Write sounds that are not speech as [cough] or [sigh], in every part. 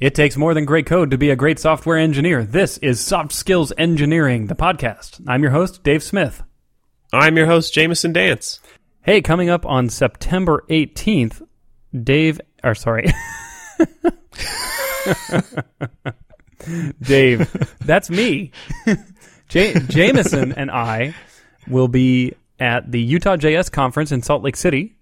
It takes more than great code to be a great software engineer. This is Soft Skills Engineering, the podcast. I'm your host, Dave Smith. I'm your host, Jamison Dance. Hey, coming up on September 18th, Dave, or sorry. [laughs] Dave, that's me. J- Jamison and I will be at the UtahJS conference in Salt Lake City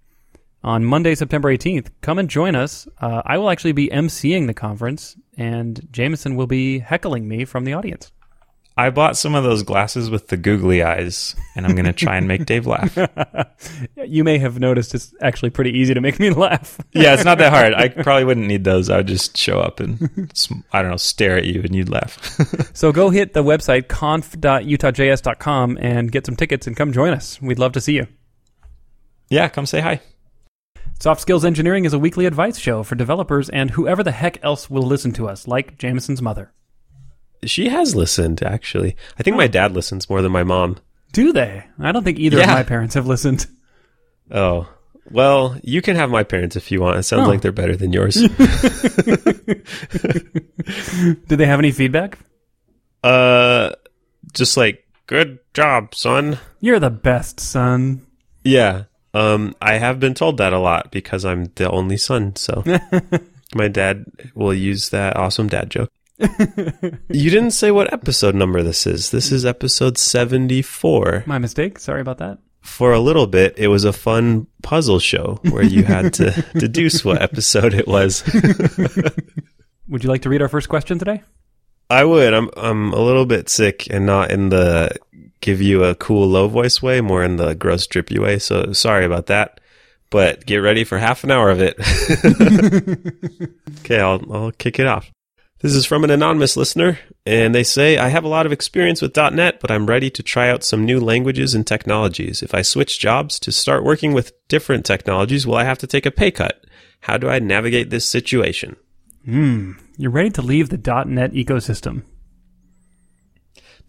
on Monday, September 18th. Come and join us. Uh, I will actually be emceeing the conference, and Jamison will be heckling me from the audience. I bought some of those glasses with the googly eyes, and I'm going to try and make Dave laugh. [laughs] you may have noticed it's actually pretty easy to make me laugh. [laughs] yeah, it's not that hard. I probably wouldn't need those. I would just show up and, I don't know, stare at you and you'd laugh. [laughs] so go hit the website conf.utahjs.com and get some tickets and come join us. We'd love to see you. Yeah, come say hi. Soft Skills Engineering is a weekly advice show for developers and whoever the heck else will listen to us, like Jamison's mother. She has listened, actually. I think oh. my dad listens more than my mom. Do they? I don't think either yeah. of my parents have listened. Oh. Well, you can have my parents if you want. It sounds oh. like they're better than yours. [laughs] Did they have any feedback? Uh just like good job, son. You're the best, son. Yeah. Um I have been told that a lot because I'm the only son, so [laughs] my dad will use that awesome dad joke you didn't say what episode number this is. This is episode 74. My mistake. Sorry about that. For a little bit, it was a fun puzzle show where you had to [laughs] deduce what episode it was. [laughs] would you like to read our first question today? I would. I'm I'm a little bit sick and not in the give you a cool low voice way, more in the gross drippy way. So sorry about that. But get ready for half an hour of it. [laughs] okay, I'll I'll kick it off. This is from an anonymous listener, and they say, I have a lot of experience with .NET, but I'm ready to try out some new languages and technologies. If I switch jobs to start working with different technologies, will I have to take a pay cut? How do I navigate this situation? Hmm. You're ready to leave the .NET ecosystem.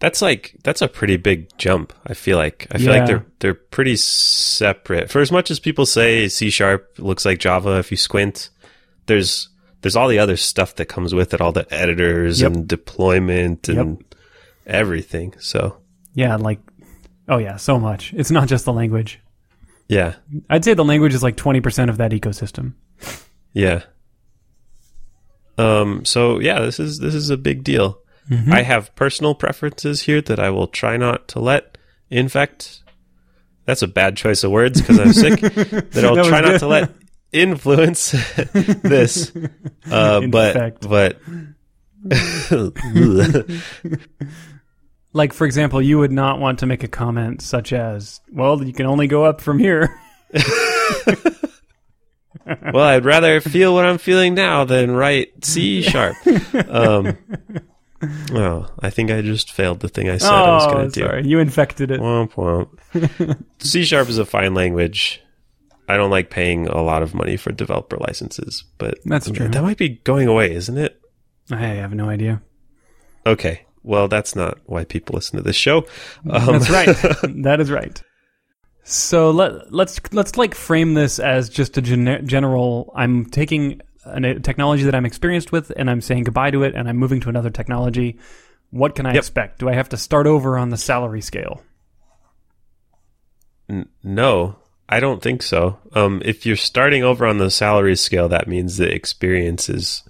That's like that's a pretty big jump. I feel like I feel yeah. like they're they're pretty separate. For as much as people say C sharp looks like Java, if you squint, there's there's all the other stuff that comes with it, all the editors yep. and deployment and yep. everything. So yeah, like oh yeah, so much. It's not just the language. Yeah, I'd say the language is like twenty percent of that ecosystem. Yeah. Um. So yeah, this is this is a big deal. Mm-hmm. I have personal preferences here that I will try not to let infect. That's a bad choice of words because I'm sick. [laughs] that I'll that try not to let influence [laughs] this. [laughs] Uh, but fact. but like for example, you would not want to make a comment such as, "Well, you can only go up from here." well, I'd rather feel what I'm feeling now than write C sharp. Um, oh, I think I just failed the thing I said oh, I was going to do. Sorry, you infected it. Womp womp. [laughs] C sharp is a fine language. I don't like paying a lot of money for developer licenses, but that's true. That might be going away, isn't it? I have no idea. Okay, well, that's not why people listen to this show. Um, that's right. [laughs] that is right. So let let's let's like frame this as just a gen- general. I'm taking a technology that I'm experienced with, and I'm saying goodbye to it, and I'm moving to another technology. What can I yep. expect? Do I have to start over on the salary scale? N- no, I don't think so. Um, if you're starting over on the salary scale, that means the experience is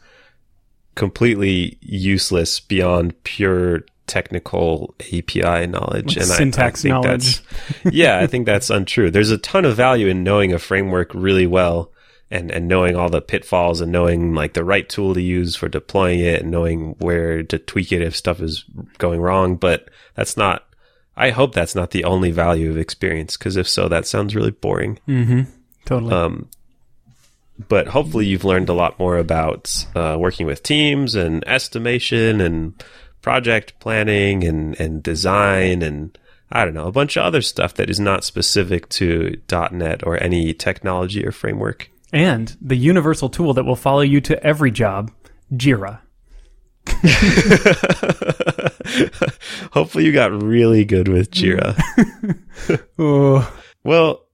completely useless beyond pure technical API knowledge and syntax I, I knowledge. [laughs] yeah, I think that's untrue. There's a ton of value in knowing a framework really well and and knowing all the pitfalls and knowing like the right tool to use for deploying it and knowing where to tweak it if stuff is going wrong. But that's not I hope that's not the only value of experience, because if so, that sounds really boring. Mm-hmm. Totally. Um, but hopefully, you've learned a lot more about uh, working with teams and estimation and project planning and, and design and I don't know, a bunch of other stuff that is not specific to .NET or any technology or framework. And the universal tool that will follow you to every job, Jira. [laughs] Hopefully, you got really good with Jira. [laughs] oh. Well,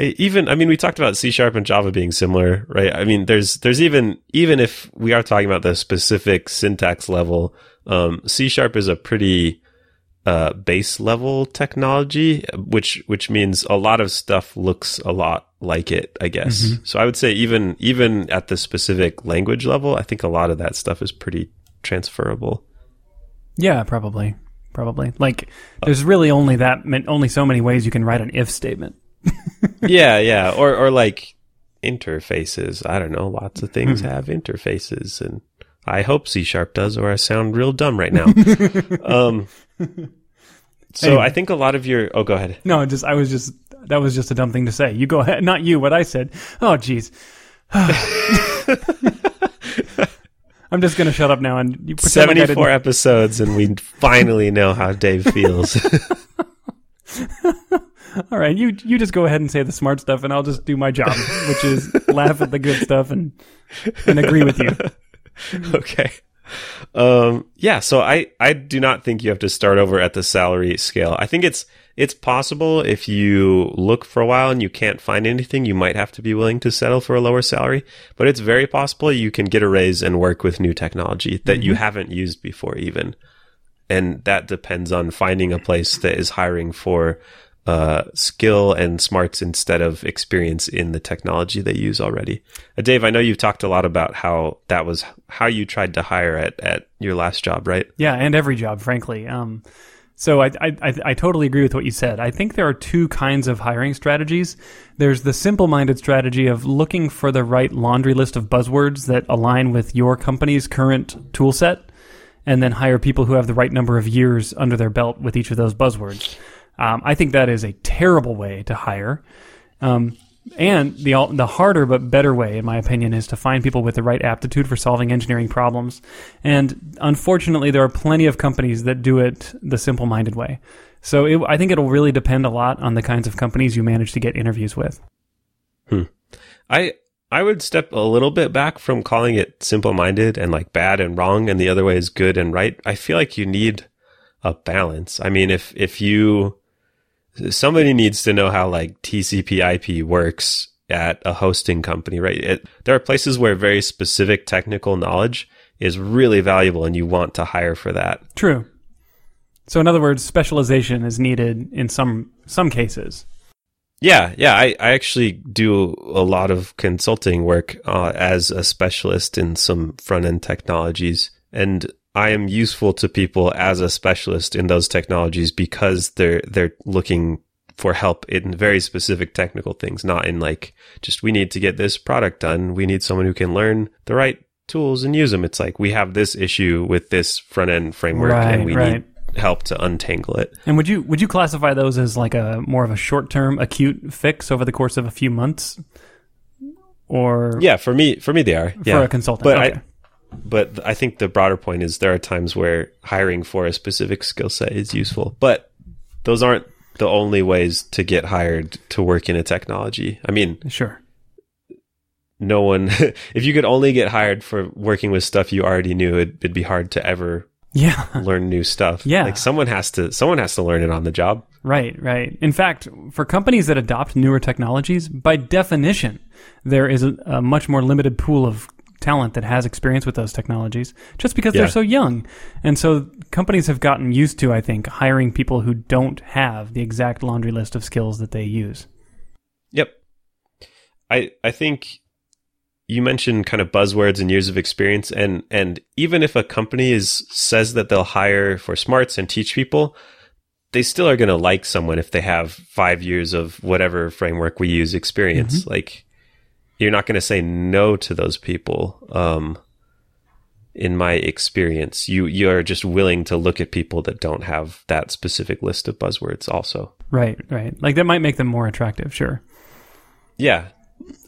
even I mean we talked about C sharp and Java being similar, right? I mean there's there's even even if we are talking about the specific syntax level, um, C sharp is a pretty uh, base level technology, which which means a lot of stuff looks a lot like it, I guess. So I would say even even at the specific language level, I think a lot of that stuff is pretty transferable. Yeah, probably, probably. Like, there's really only that only so many ways you can write an if statement. [laughs] yeah, yeah, or or like interfaces. I don't know. Lots of things have interfaces, and I hope C sharp does, or I sound real dumb right now. [laughs] um, so Anyway. I think a lot of your. Oh, go ahead. No, just I was just that was just a dumb thing to say. You go ahead, not you. What I said. Oh, jeez. [sighs] I'm just gonna shut up now and you pretend like Seventy-four episodes, and we finally know how Dave feels. [laughs] [laughs] All right, you you just go ahead and say the smart stuff, and I'll just do my job, which is laugh at the good stuff and and agree with you. [laughs] okay. Um, yeah, so I, I do not think you have to start over at the salary scale. I think it's, it's possible if you look for a while and you can't find anything, you might have to be willing to settle for a lower salary, but it's very possible you can get a raise and work with new technology that you haven't used before even. And that depends on finding a place that is hiring for, uh, skill and smarts instead of experience in the technology they use already. Uh, Dave, I know you've talked a lot about how that was how you tried to hire at, at your last job, right? Yeah, and every job, frankly. Um, so I, I I totally agree with what you said. I think there are two kinds of hiring strategies. There's the simple-minded strategy of looking for the right laundry list of buzzwords that align with your company's current tool set, and then hire people who have the right number of years under their belt with each of those buzzwords. Um, I think that is a terrible way to hire. Um, and the the harder but better way, in my opinion, is to find people with the right aptitude for solving engineering problems. And unfortunately, there are plenty of companies that do it the simple-minded way. So it, I think it'll really depend a lot on the kinds of companies you manage to get interviews with. Hmm. I I would step a little bit back from calling it simple minded and like bad and wrong and the other way is good and right. I feel like you need a balance. I mean if if you somebody needs to know how like TCP IP works at a hosting company, right? It, there are places where very specific technical knowledge is really valuable and you want to hire for that. True. So in other words, specialization is needed in some some cases. Yeah, yeah. I, I actually do a lot of consulting work uh, as a specialist in some front end technologies, and I am useful to people as a specialist in those technologies because they're they're looking for help in very specific technical things, not in like just we need to get this product done. We need someone who can learn the right tools and use them. It's like we have this issue with this front end framework, Right, and we right. need help to untangle it. And would you would you classify those as like a more of a short term acute fix over the course of a few months, or Yeah, for me, for me they are. for yeah. a consultant? But okay. I, but I think the broader point is there are times where hiring for a specific skill set is useful, but those aren't the only ways to get hired to work in a technology. I mean, sure. no one, [laughs] if you could only get hired for working with stuff you already knew, it'd, it'd be hard to ever Yeah. [laughs] learn new stuff. Yeah. Like someone has to, someone has to learn it on the job. Right, right. In fact, for companies that adopt newer technologies, by definition, there is a, a much more limited pool of talent that has experience with those technologies just because Yeah. they're so young. And so companies have gotten used to, I think, hiring people who don't have the exact laundry list of skills that they use. Yep. I I think you mentioned kind of buzzwords and years of experience and and even if a company is says that they'll hire for smarts and teach people, they still are going to like someone if they have 5 years of whatever framework we use experience. Mm-hmm. Like you're not going to say no to those people. Um in my experience, you you are just willing to look at people that don't have that specific list of buzzwords also. Right, right. Like that might make them more attractive, sure. Yeah,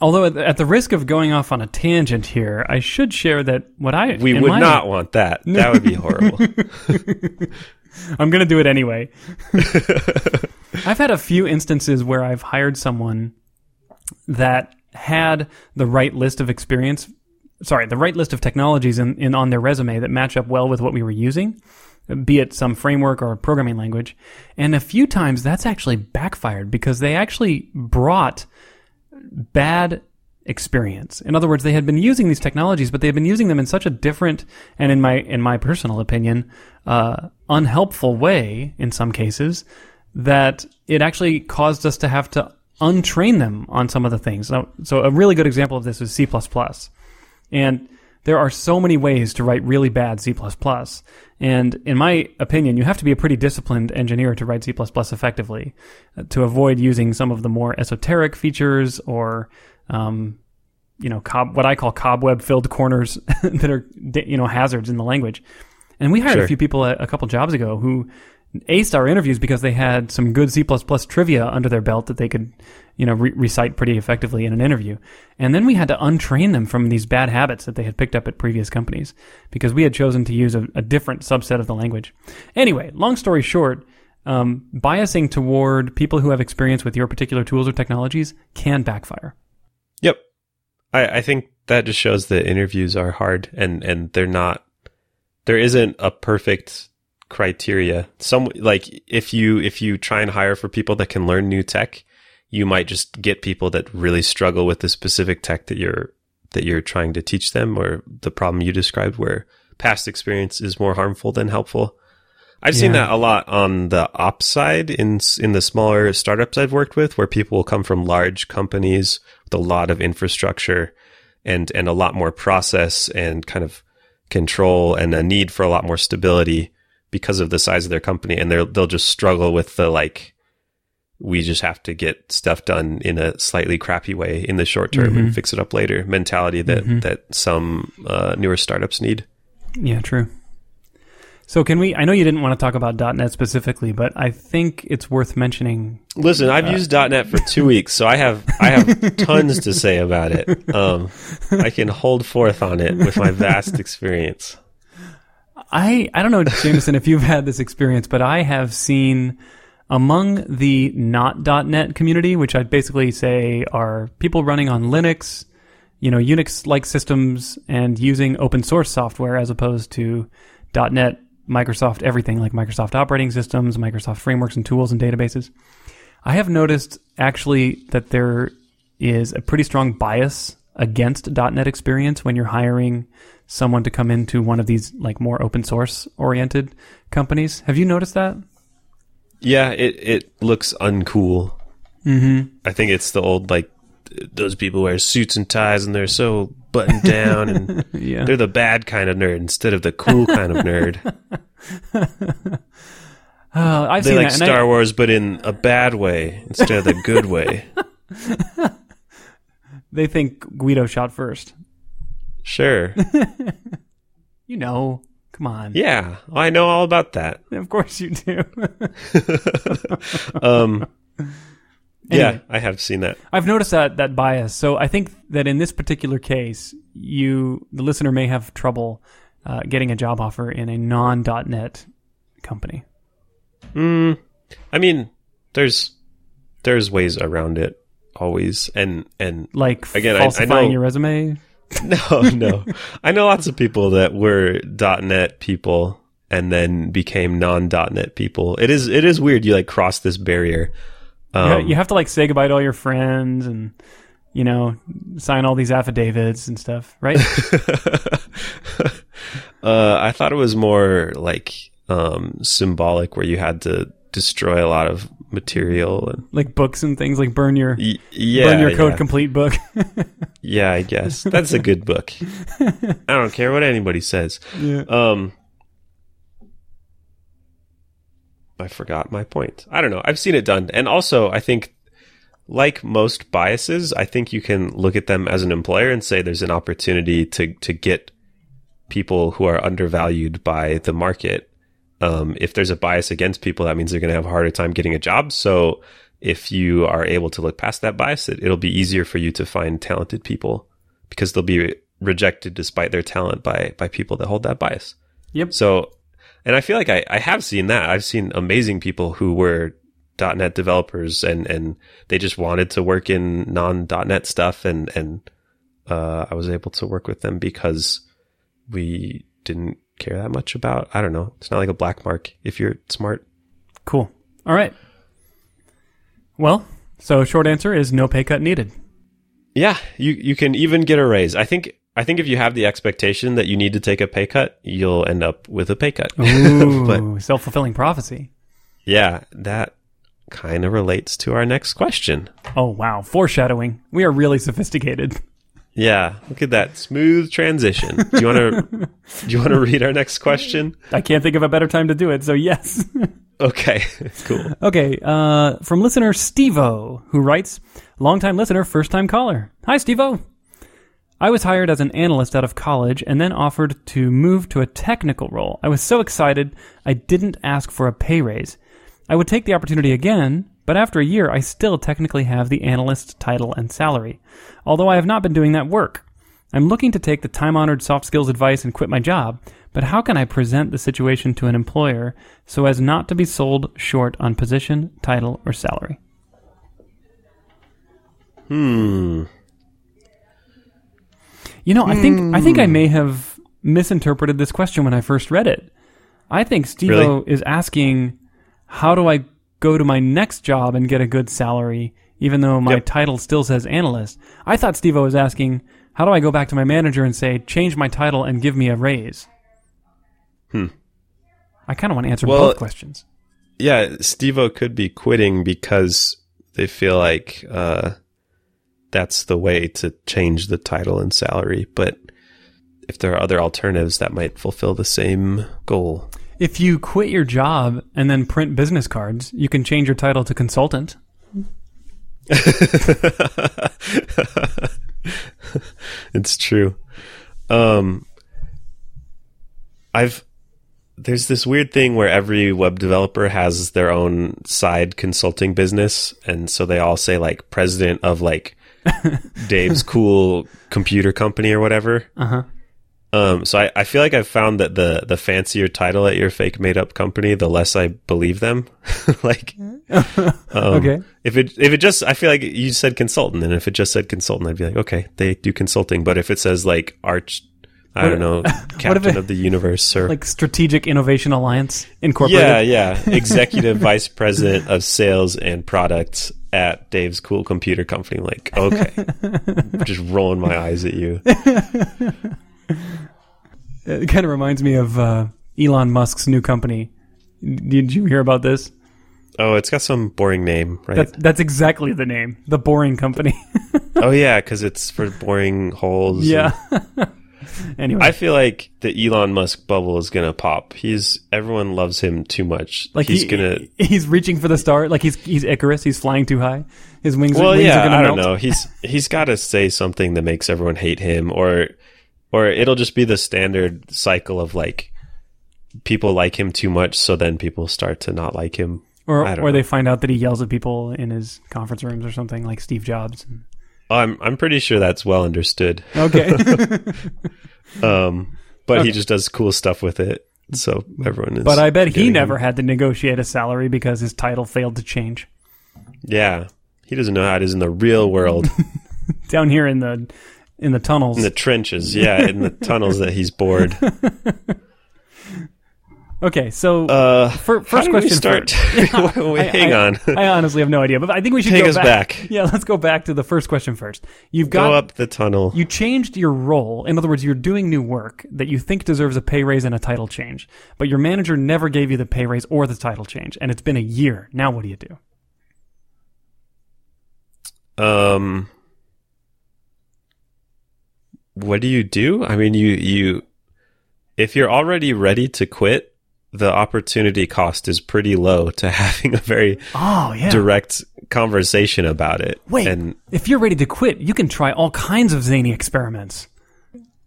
Although at the, risk of going off on a tangent here, I should share that what I We would my- not want that. [laughs] That would be horrible. [laughs] I'm going to do it anyway. [laughs] I've had a few instances where I've hired someone that had the right list of experience, sorry, the right list of technologies in, in on their resume that match up well with what we were using. be it some framework or programming language. And a few times that's actually backfired because they actually brought bad experience. In other words, they had been using these technologies, but they had been using them in such a different and in my in my personal opinion, uh, unhelpful way in some cases that it actually caused us to have to untrain them on some of the things. So, so a really good example of this is C++. And there are so many ways to write really bad C++. And in my opinion, you have to be a pretty disciplined engineer to write C++ effectively uh, to avoid using some of the more esoteric features or, um, you know, cob- what I call cobweb filled corners [laughs] that are, you know, hazards in the language. And we hired Sure. a few people a, a couple jobs ago who aced our interviews because they had some good C++ trivia under their belt that they could, you know, re- recite pretty effectively in an interview. And then we had to untrain them from these bad habits that they had picked up at previous companies because we had chosen to use a, a different subset of the language. Anyway, long story short, um, biasing toward people who have experience with your particular tools or technologies can backfire. Yep. I, I think that just shows that interviews are hard and, and they're not, there isn't a perfect criteria. Some, like, if you, if you try and hire for people that can learn new tech, you might just get people that really struggle with the specific tech that you're, that you're trying to teach them or the problem you described where past experience is more harmful than helpful. I've seen that a lot on the ops side in in the smaller startups I've worked with, where people will come from large companies with a lot of infrastructure and and a lot more process and kind of control and a need for a lot more stability because of the size of their company, and they'll they'll just struggle with the like. We just have to get stuff done in a slightly crappy way in the short term and fix it up later mentality that that some uh, newer startups need. Yeah, true. So can we? I know you didn't want to talk about .NET specifically, but I think it's worth mentioning. Listen, I've used .NET for two weeks, so I have I have tons to say about it. Um, I can hold forth on it with my vast experience. I I don't know, Jamison, if you've had this experience, but I have seen among the not .NET community, which I'd basically say are people running on Linux, you know, Unix-like systems, and using open source software as opposed to .NET, Microsoft, everything like Microsoft operating systems, Microsoft frameworks and tools and databases. I have noticed actually that there is a pretty strong bias against .NET experience when you're hiring someone to come into one of these like more open source oriented companies. Have you noticed that? Yeah, it it looks uncool. Mm-hmm. I think it's the old like those people wear suits and ties and they're so buttoned down and [laughs] Yeah. they're the bad kind of nerd instead of the cool kind of nerd. Uh, [laughs] I've They seen like that. and I- Star Wars, but in a bad way instead of the good way. [laughs] they think Guido shot first. Sure. [laughs] You know. Come on. Yeah, I know all about that. [laughs] Of course you do. [laughs] Um, yeah, I have seen that. I've noticed that that bias. So I think that in this particular case, you the listener may have trouble uh, getting a job offer in a non.net company. Mm, I mean, there's there's ways around it always, and and Like Again, I- I falsifying know- your resume. [laughs] no, no, I know lots of people that were .NET people and then became non.NET people. It is it is weird. You like cross this barrier. Um, you have to like say goodbye to all your friends and you know sign all these affidavits and stuff, right? [laughs] [laughs] uh, I thought it was more like um, symbolic, where you had to destroy a lot of material and like books and things, like burn your y- yeah, burn your code yeah. complete book. [laughs] Yeah, I guess that's a good book. [laughs] I don't care what anybody says. yeah. Um, I forgot my point. I don't know. I've seen it done, and also I think, like most biases, I think you can look at them as an employer and say there's an opportunity to to get people who are undervalued by the market. Um, if there's a bias against people, that means they're going to have a harder time getting a job. So if you are able to look past that bias, it, it'll be easier for you to find talented people because they'll be rejected despite their talent by by people that hold that bias. Yep. So, and I feel like I, I have seen that. I've seen amazing people who were .NET developers and, and they just wanted to work in non .NET stuff and, and, uh, I was able to work with them because we didn't care that much about. I don't know. It's not like a black mark if you're smart. Cool. All right. Well, so short answer is no pay cut needed. Yeah, you you can even get a raise. I think I think if you have the expectation that you need to take a pay cut, you'll end up with a pay cut. [laughs] Ooh, But- self fulfilling prophecy. yeah, that kind of relates to our next question. Oh wow, foreshadowing. We are really sophisticated. Yeah, look at that smooth transition. Do you want to do you want to read our next question? I can't think of a better time to do it. So yes. [laughs] Okay, cool. okay. Uh, from listener Stevo, who writes, longtime listener, first time caller. Hi, Stevo. I was hired as an analyst out of college and then offered to move to a technical role. I was so excited, I didn't ask for a pay raise. I would take the opportunity again, but after a year, I still technically have the analyst title and salary, although I have not been doing that work. I'm looking to take the time honored soft skills advice and quit my job, but how can I present the situation to an employer so as not to be sold short on position, title, or salary? Hmm. You know, I think I think I may have misinterpreted this question when I first read it. I think Stevo Really? is asking, how do I go to my next job and get a good salary, even though my Yep. title still says analyst? I thought Stevo was asking, how do I go back to my manager and say, change my title and give me a raise? Hmm. I kind of want to answer Well- both questions. Yeah, Stevo could be quitting because they feel like uh, that's the way to change the title and salary. But if there are other alternatives, that might fulfill the same goal. If you quit your job and then print business cards, you can change your title to consultant. [laughs] it's true. Um, I've there's this weird thing where every web developer has their own side consulting business, and so they all say like president of like [laughs] Dave's cool computer company or whatever. Uh huh. Um, so I, I feel like I've found that the the fancier title at your fake made up company, the less I believe them. [laughs] like, um, Okay. If it if it just I feel like you said consultant, and if it just said consultant, I'd be like, okay, they do consulting. But if it says like arch, I What- don't know, [laughs] captain it- of the universe or Like Strategic Innovation Alliance Incorporated. yeah, yeah, [laughs] executive vice president of sales and products at Dave's cool computer company. Like, okay, just rolling my eyes at you. [laughs] It kind of reminds me of uh, Elon Musk's new company. Did you hear about this? Oh, it's got some boring name, right? That's, that's exactly the name. The Boring Company. [laughs] oh yeah, because it's for boring holes. yeah. [laughs] anyway, I feel like the Elon Musk bubble is gonna pop. He's everyone loves him too much. like he's he- gonna. he's reaching for the star. Like he's he's Icarus. He's flying too high. His wings, Well, wings yeah, are I going to don't melt. know. He's he's got to say something that makes everyone hate him, or or it'll just be the standard cycle of like people like him too much, so then people start to not like him. Or or know. they find out that he yells at people in his conference rooms or something, like Steve Jobs. I'm I'm pretty sure that's well understood. Okay. [laughs] [laughs] Um, but Okay. he just does cool stuff with it, so everyone is. but I bet he never him. had to negotiate a salary because his title failed to change. Yeah, he doesn't know how it is in the real world, [laughs] Down here in the in the tunnels. in the trenches. Yeah, in the [laughs] tunnels that he's bored. [laughs] okay, so Uh, how first question start? first. [laughs] Wait, hang I- on. I honestly have no idea, but I think we should Take go us back. back. Yeah, let's go back to the first question first. You've got Go up the tunnel. you changed your role. In other words, you're doing new work that you think deserves a pay raise and a title change, but your manager never gave you the pay raise or the title change, and it's been a year. Now, what do you do? Um, what do you do? I mean, you you if you're already ready to quit, the opportunity cost is pretty low to [laughs] having a very Oh yeah. direct conversation about it. Wait, and if you're ready to quit, you can try all kinds of zany experiments,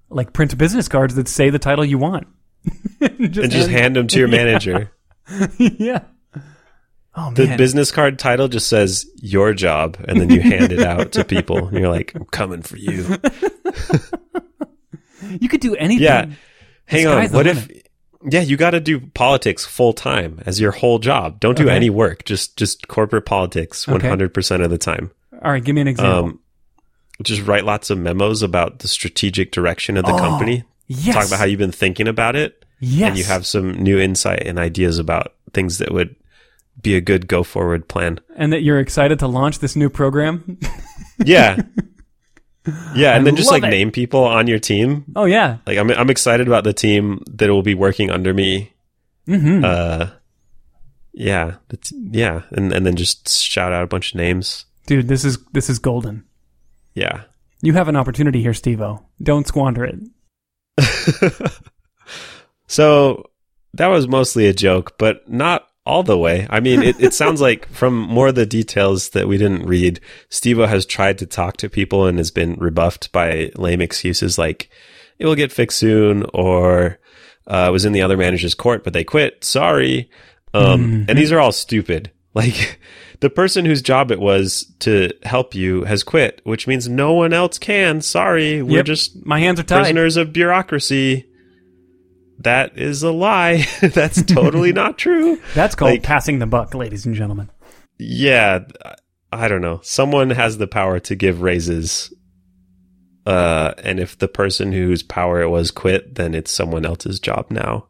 like print business cards that say the title you want. just, [laughs] and just hand them to your [laughs] manager. yeah. Oh The business card title just says your job, and then you hand it out to people, and you're like, "I'm coming for you." [laughs] you could do anything. Yeah. Hang on. What if? Yeah, you got to do politics full time as your whole job. Don't do Okay. any work. Just just corporate politics hundred percent of the time. All right, give me an example. Um, just write lots of memos about the strategic direction of the Oh, company. yes. Talk about how you've been thinking about it. Yes. and you have some new insight and ideas about things that would be a good go forward plan. and that you're excited to launch this new program. [laughs] Yeah. Yeah, and then just like it. name people on your team. oh yeah. Like I'm I'm excited about the team that will be working under me. hmm Uh yeah, yeah, and and then just shout out a bunch of names. Dude, this is this is golden. Yeah. You have an opportunity here, Stevo. Don't squander it. [laughs] So that was mostly a joke, but not all the way. I mean, it, it sounds [laughs] like from more of the details that we didn't read, Stevo has tried to talk to people and has been rebuffed by lame excuses like it will get fixed soon or uh, was in the other manager's court, but they quit. Sorry. Um, and these are all stupid. [laughs] Like the person whose job it was to help you has quit, which means no one else can. Sorry. We're Yep. just My hands are tied. prisoners of bureaucracy. That is a lie. [laughs] That's totally not [laughs] true. That's called Like- passing the buck, ladies and gentlemen. Yeah, I don't know. Someone has the power to give raises. Uh, and if the person whose power it was quit, then it's someone else's job now.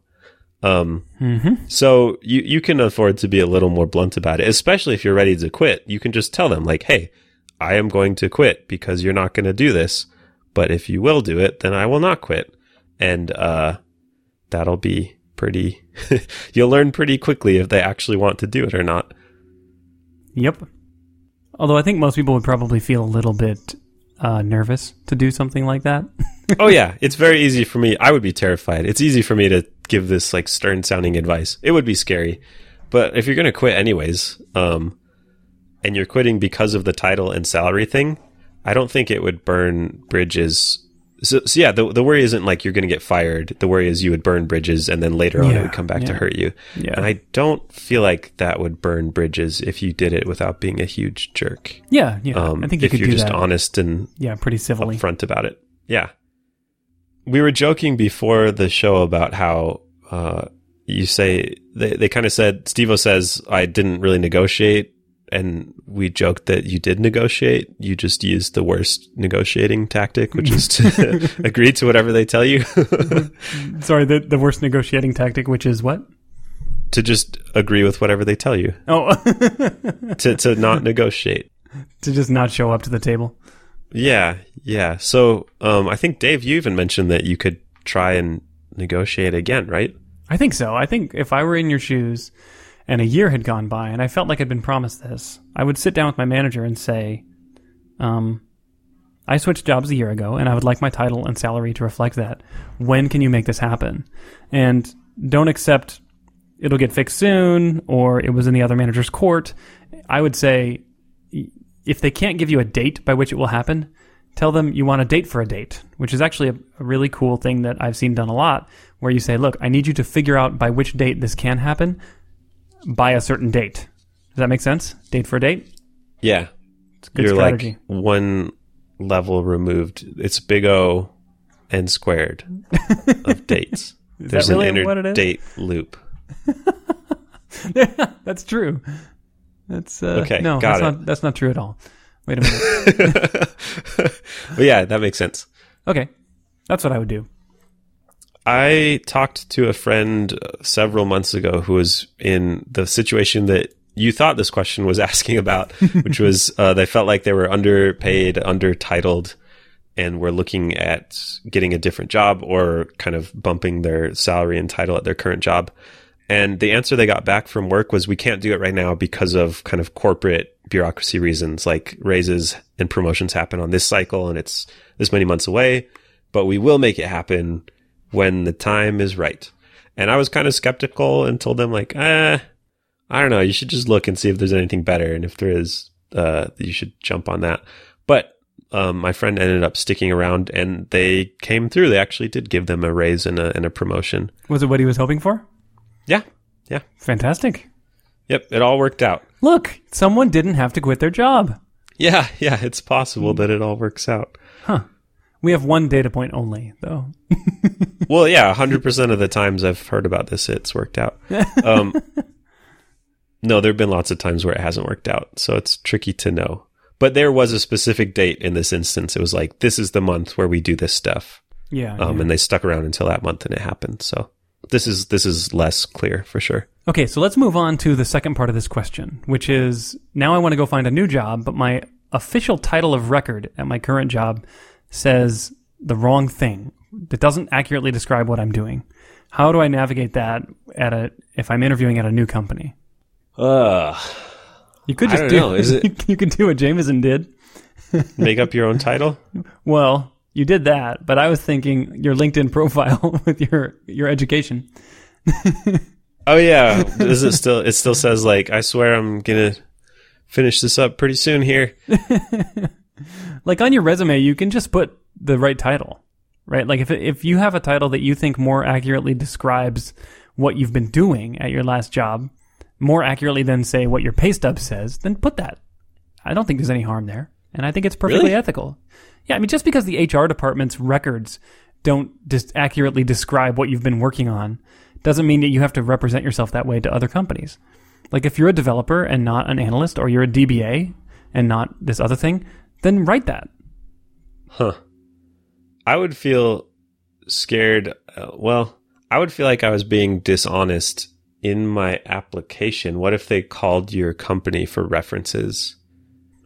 Um, Mm-hmm. so you, you can afford to be a little more blunt about it, especially if you're ready to quit. You can just tell them like, Hey, I am going to quit because you're not going to do this. But if you will do it, then I will not quit. And, uh, that'll be pretty, [laughs] you'll learn pretty quickly if they actually want to do it or not. Yep. Although I think most people would probably feel a little bit uh, nervous to do something like that. [laughs] oh yeah, it's very easy for me. I would be terrified. It's easy for me to give this like stern sounding advice. It would be scary. But if you're going to quit anyways, um and you're quitting because of the title and salary thing, I don't think it would burn bridges. So, so yeah, the the worry isn't like you're going to get fired. The worry is you would burn bridges and then later on it would come back to hurt you. Yeah. And I don't feel like that would burn bridges if you did it without being a huge jerk. Yeah, yeah. Um, I think you if you're just that. honest and yeah, pretty civilly. upfront about it. Yeah. We were joking before the show about how uh, you say they, they kind of said Stevo says I didn't really negotiate, and we joked that you did negotiate. You just used the worst negotiating tactic, which is to [laughs] [laughs] agree to whatever they tell you, [laughs] Sorry, the the worst negotiating tactic, which is what? to just agree with whatever they tell you, Oh, to to not negotiate. to just not show up to the table. Yeah, yeah. So um, I think Dave, you even mentioned that you could try and negotiate again, right? I think so. I think if I were in your shoes and a year had gone by and I felt like I'd been promised this, I would sit down with my manager and say, um, I switched jobs a year ago and I would like my title and salary to reflect that. When can you make this happen? And don't accept it'll get fixed soon or it was in the other manager's court. I would say if they can't give you a date by which it will happen, tell them you want a date for a date, which is actually a, a really cool thing that I've seen done a lot, where you say, look, I need you to figure out by which date this can happen by a certain date. Does that make sense? Date for a date? Yeah. It's good You're strategy. like one level removed. It's big O n squared [laughs] of dates. Is There's that really an inner what it is? date loop. [laughs] that's true. That's uh, Okay, no, that's it. not that's not true at all. Wait a minute. [laughs] but yeah, that makes sense. okay, that's what I would do. I talked to a friend uh, several months ago who was in the situation that you thought this question was [laughs] asking about, which was uh, they felt like they were underpaid, undertitled, and were looking at getting a different job or kind of bumping their salary and title at their current job. And the answer they got back from work was we can't do it right now because of kind of corporate bureaucracy reasons, like raises and promotions happen on this cycle and it's this many months away, but we will make it happen when the time is right. And I was kind of skeptical and told them like, eh, I don't know. You should just look and see if there's anything better. And if there is, uh, you should jump on that. But, um, my friend ended up sticking around and they came through. They actually did give them a raise and a, and a promotion. Was it what he was hoping for? Yeah. Yeah. Fantastic. Yep. It all worked out. Look, someone didn't have to quit their job. Yeah. [laughs] Yeah. It's possible that it all works out. We have one data point only, though. [laughs] Well, yeah, 100% of the times I've heard about this, it's worked out. Um, [laughs] no, there have been lots of times where it hasn't worked out. So it's tricky to know. But there was a specific date in this instance. It was like, this is the month where we do this stuff. Yeah. Um, yeah. And they stuck around until that month and it happened. So this is this is less clear for sure. Okay, so let's move on to the second part of this question, which is now I want to go find a new job, but my official title of record at my current job says the wrong thing. It doesn't accurately describe what I'm doing. How do I navigate that at a if I'm interviewing at a new company? Uh, You could I just don't do know, is it- [laughs] you could do what Jamison did. [laughs] make up your own title. Well, you did that, but I was thinking your LinkedIn [laughs] profile with your your education. Oh yeah, does it still? It still says like I swear I'm gonna finish this up pretty soon here. Like on your resume, you can just put the right title, right? Like if if you have a title that you think more accurately describes what you've been doing at your last job, more accurately than say what your pay stub says, then put that. I don't think there's any harm there, and I think it's perfectly Really? ethical. Yeah, I mean, just because the HR department's records don't just accurately describe what you've been working on, doesn't mean that you have to represent yourself that way to other companies. Like if you're a developer and not an analyst, or you're a DBA and not this other thing, then write that. Huh. I would feel scared. Uh, well, I would feel like I was being dishonest in my application. What if they called your company for references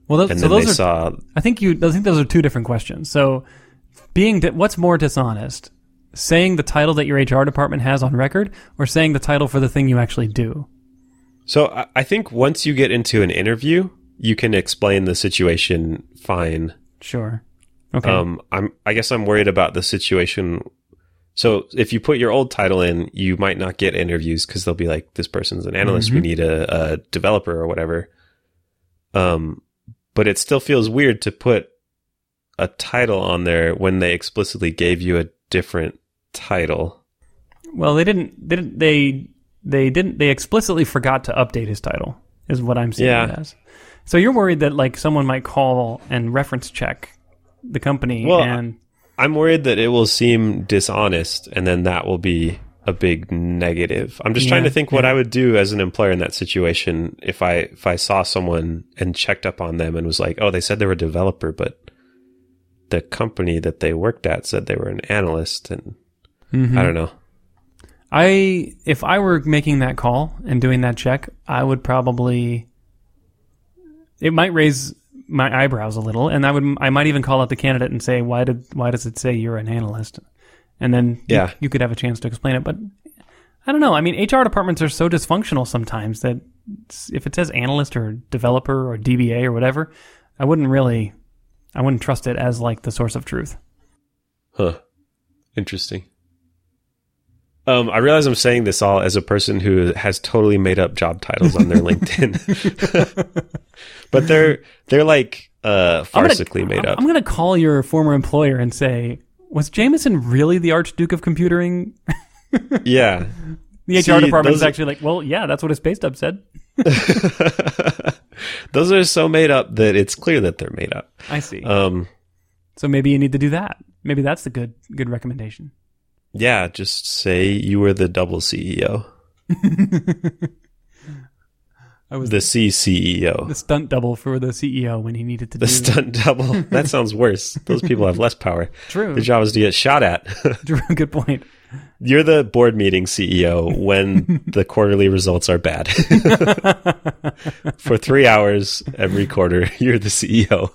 Well, those, and so then they those are. saw? I think you. I think those are two different questions. So, being what's more dishonest, saying the title that your HR department has on record, or saying the title for the thing you actually do? So I, I think once you get into an interview, you can explain the situation fine. Sure. Okay. Um, I'm. I guess I'm worried about the situation. So if you put your old title in, you might not get interviews because they'll be like, "This person's an analyst. We Mhm. need a, a developer or whatever." Um, but it still feels weird to put a title on there when they explicitly gave you a different title. well, they didn't. They didn't. They they didn't. They explicitly forgot to update his title. Is what I'm seeing Yeah. it as. So you're worried that like someone might call and reference check the company Well, and I'm worried that it will seem dishonest, and then that will be a big negative. I'm just trying to think what I would do as an employer in that situation if I if I saw someone and checked up on them and was like, "Oh, they said they were a developer, but the company that they worked at said they were an analyst," and Mhm. I don't know. I if I were making that call and doing that check, I would probably it might raise my eyebrows a little and I would I might even call out the candidate and say why did why does it say you're an analyst? And then you- Yeah. you, could have a chance to explain it, but I don't know. I mean, HR departments are so dysfunctional sometimes that if it says analyst or developer or DBA or whatever, I wouldn't really I wouldn't trust it as like the source of truth. Huh. Interesting. Um, I realize I'm saying this all as a person who has totally made up job titles on their [laughs] LinkedIn, [laughs] but they're they're like uh, I'm gonna- farcically made up. I'm going to call your former employer and say, was Jamison really the Archduke of computing? [laughs] yeah, The HR See, department is actually like, well, yeah, that's what his pay stub said. those are so made up that it's clear that they're made up. I see. Um, so maybe you need to do that. Maybe that's the good good recommendation. Yeah, just say you were the double CEO, [laughs] I was the C CEO. the, stunt double for the CEO when he needed to the do [laughs] stunt double. That sounds worse. Those people have less power. True. The job is to get shot at. [laughs] True. Good point. You're the board meeting CEO when the quarterly results are bad. For three hours every quarter, you're the CEO.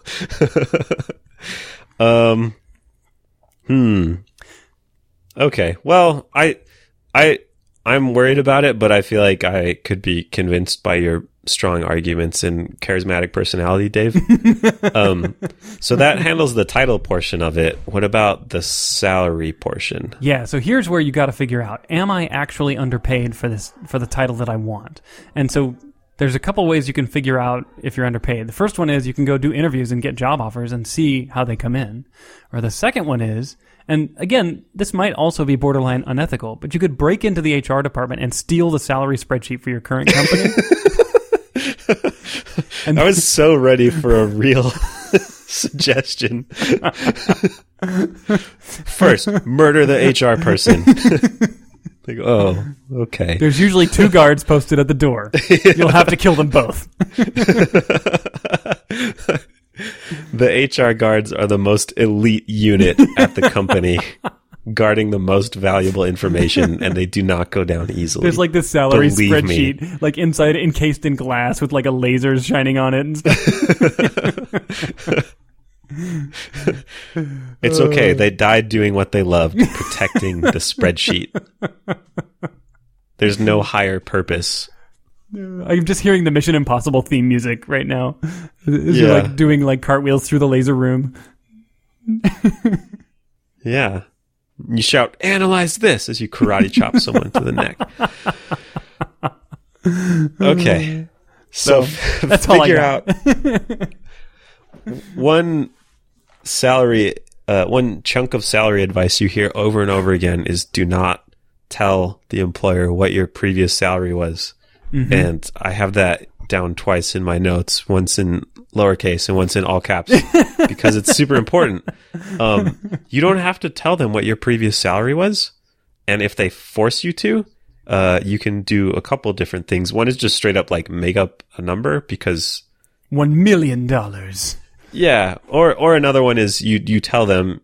um, hmm. Okay. Well, I, I, I'm worried about it, but I feel like I could be convinced by your strong arguments and charismatic personality, Dave. [laughs] um, so that handles the title portion of it. What about the salary portion? Yeah, so here's where you got to figure out: Am I actually underpaid for this for the title that I want? And so there's a couple ways you can figure out if you're underpaid. The first one is you can go do interviews and get job offers and see how they come in. Or the second one is, and again, this might also be borderline unethical, but you could break into the HR department and steal the salary spreadsheet for your current company. [laughs] and I was so ready for a real [laughs] suggestion. [laughs] First, murder the HR person. like, oh, okay. There's usually two guards posted at the door. You'll have to kill them both. The HR guards are the most elite unit at the company. [laughs] guarding the most valuable information, and they do not go down easily. There's like this salary Believe me. spreadsheet, like inside encased in glass with like a lasers shining on it and stuff. [laughs] it's okay. They died doing what they loved, protecting the spreadsheet. [laughs] There's no higher purpose. I'm just hearing the Mission Impossible theme music right now. [laughs] As You're Yeah. like doing like cartwheels through the laser room. [laughs] Yeah. You shout, analyze this as you karate chop [laughs] someone to the neck. Okay. So, that's all I figure out one salary, uh, one chunk of salary advice you hear over and over again is do not tell the employer what your previous salary was. Mm-hmm. And I have that down twice in my notes, once in lowercase and once in all caps, [laughs] because it's super important. Um, [laughs] you don't have to tell them what your previous salary was. And if they force you to, uh, you can do a couple different things. One is just straight up like make up a number because One million dollars. yeah, or or another one is you you tell them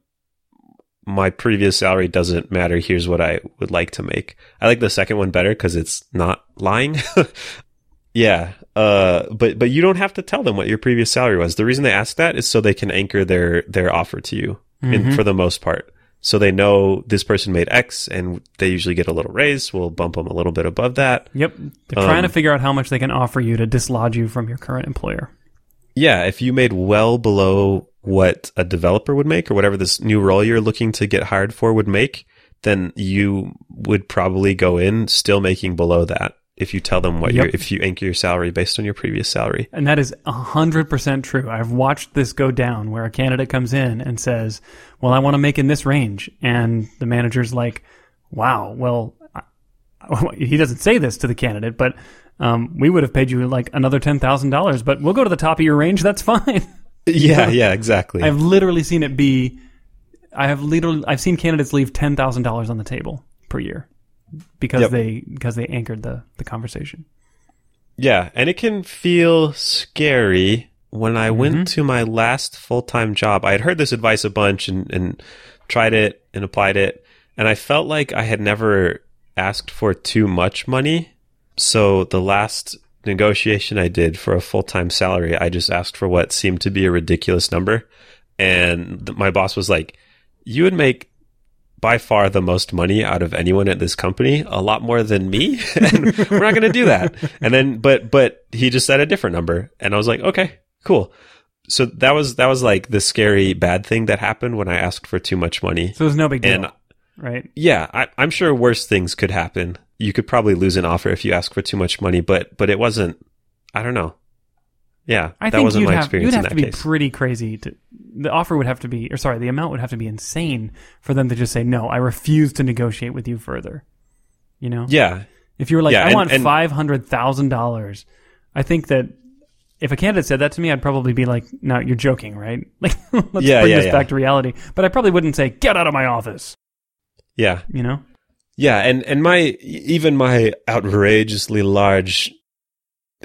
my previous salary doesn't matter. Here's what I would like to make. I like the second one better because it's not lying. [laughs] yeah, uh, but but you don't have to tell them what your previous salary was. The reason they ask that is so they can anchor their their offer to you, in, for the most part. So they know this person made X, and they usually get a little raise. We'll bump them a little bit above that. Yep. They're trying to figure out how much they can offer you to dislodge you from your current employer. Yeah, if you made well below what a developer would make or whatever this new role you're looking to get hired for would make, then you would probably go in still making below that if you tell them what Yep. your if you anchor your salary based on your previous salary. And that is 100% true. I've watched this go down where a candidate comes in and says, Well, I want to make in this range. And the manager's like, Wow, well, [laughs] he doesn't say this to the candidate, but um, we would have paid you like another $10,000, but we'll go to the top of your range. That's [laughs] fine. Yeah, yeah, exactly. I've literally seen it be, I have literally, I've seen candidates leave $10,000 on the table per year because Yep. they, because they anchored the, the conversation. Yeah, and it can feel scary. When I went to my last full time job, I had heard this advice a bunch and, and tried it and applied it, and I felt like I had never asked for too much money. So the last negotiation I did for a full time salary, I just asked for what seemed to be a ridiculous number. And th- my boss was like, You would make by far the most money out of anyone at this company, a lot more than me. [laughs] and we're not going to do that. And then, but, but he just said a different number. And I was like, okay, cool. So that was, that was like the scary bad thing that happened when I asked for too much money. So it was no big deal, And right? yeah, I, I'm sure worse things could happen. You could probably lose an offer if you ask for too much money, but, but it wasn't, I don't know. Yeah, I that think wasn't you'd my have, experience you'd in that to be case. pretty crazy to the offer would have to be or sorry the amount would have to be insane for them to just say no i refuse to negotiate with you further you know yeah, if you were like Yeah, i and- want $500000 i think that if a candidate said that to me i'd probably be like no you're joking right [laughs] like let's Yeah, bring yeah, this back to reality but i probably wouldn't say get out of my office yeah. you know Yeah, and and my even my outrageously large,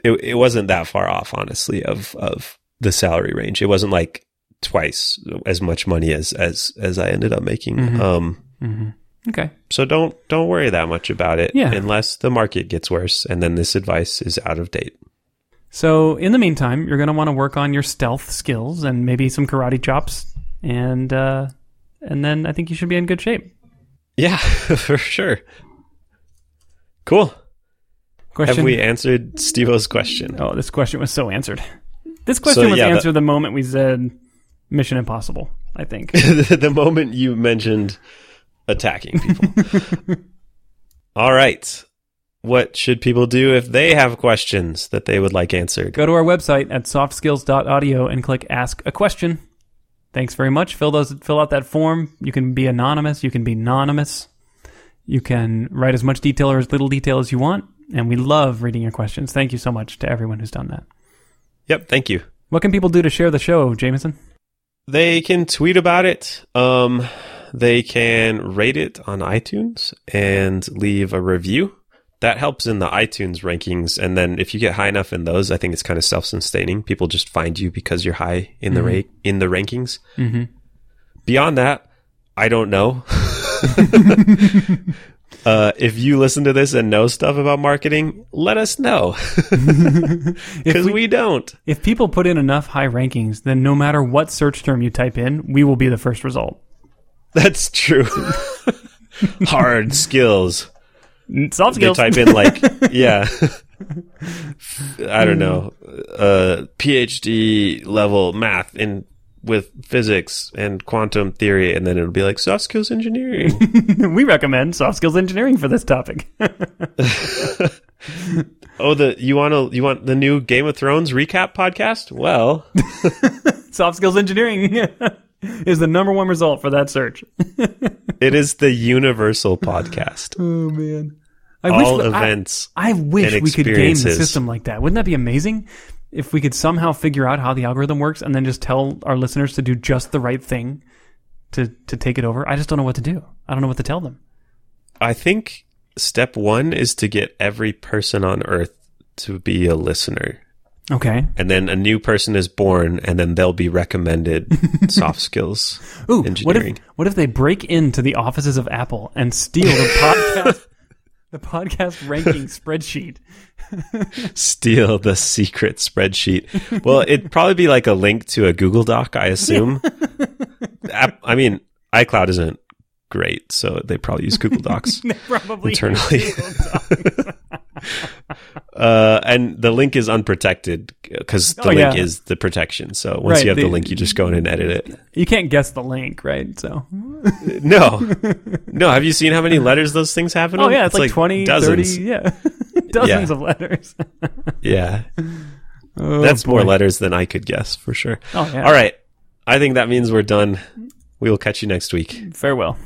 it it wasn't that far off, honestly, of of the salary range. It wasn't like twice as much money as as as I ended up making. Mhm. Um, hmm okay so don't don't worry that much about it, Yeah. unless the market gets worse, and then this advice is out of date. So in the meantime, you're going to want to work on your stealth skills and maybe some karate chops, and uh, and then I think you should be in good shape. Yeah, [laughs] for sure. Cool. Question. Have we answered Steve-O's question? oh, this question was so answered. This question was yeah, answered the moment we said Mission Impossible. I think. [laughs] the moment you mentioned attacking people. [laughs] All right. What should people do if they have questions that they would like answered? Go to our website at softskills.audio and click Ask a Question. Thanks very much. Fill those. Fill out that form. You can be anonymous. You can be anonymous. You can write as much detail or as little detail as you want. And we love reading your questions. Thank you so much to everyone who's done that. Yep, thank you. What can people do to share the show, Jamison? They can tweet about it. Um, they can rate it on iTunes and leave a review. That helps in the iTunes rankings. And then if you get high enough in those, I think it's kind of self-sustaining. People just find you because you're high in the Mhm. rate in the rankings. Mm-hmm. Beyond that, I don't know. [laughs] [laughs] uh, if you listen to this and know stuff about marketing, let us know [laughs] because we- we don't. If people put in enough high rankings, then no matter what search term you type in, we will be the first result. That's true. Hard skills. Soft They skills. type in like, [laughs] yeah, I don't know, uh, PhD level math in with physics and quantum theory, and then it'll be like soft skills engineering. [laughs] we recommend soft skills engineering for this topic. [laughs] oh, the you want to you want the new Game of Thrones recap podcast? Well, soft skills engineering [laughs] is the number one result for that search. [laughs] it is the universal podcast. [laughs] Oh man. I All I- events. I, wish and we could game the system like that. Wouldn't that be amazing? If we could somehow figure out how the algorithm works and then just tell our listeners to do just the right thing to to take it over. I just don't know what to do. I don't know what to tell them. I think step one is to get every person on Earth to be a listener. Okay. and then a new person is born, and then they'll be recommended [laughs] soft skills Ooh, what engineering. if what if they break into the offices of Apple and steal the [laughs] podcast the podcast ranking spreadsheet? [laughs] Steal the secret spreadsheet. Well, it'd probably be like a link to a Google Doc, I assume. App- I mean, iCloud isn't great, so they probably use Google Docs. They probably Internally. Uh, and the link is unprotected because the Oh, link yeah. is the protection. So once Right, you have the, the- link, you just go in and edit it. you can't guess the link, right? So [laughs] No, no. Have you seen how many letters those things have in Oh yeah, it's, like, 20, dozens. 30, yeah. [laughs] dozens Yeah. of letters. [laughs] Yeah, Oh, that's more letters than I could guess for sure. Oh yeah. All right, I think that means we're done. We will catch you next week. Farewell.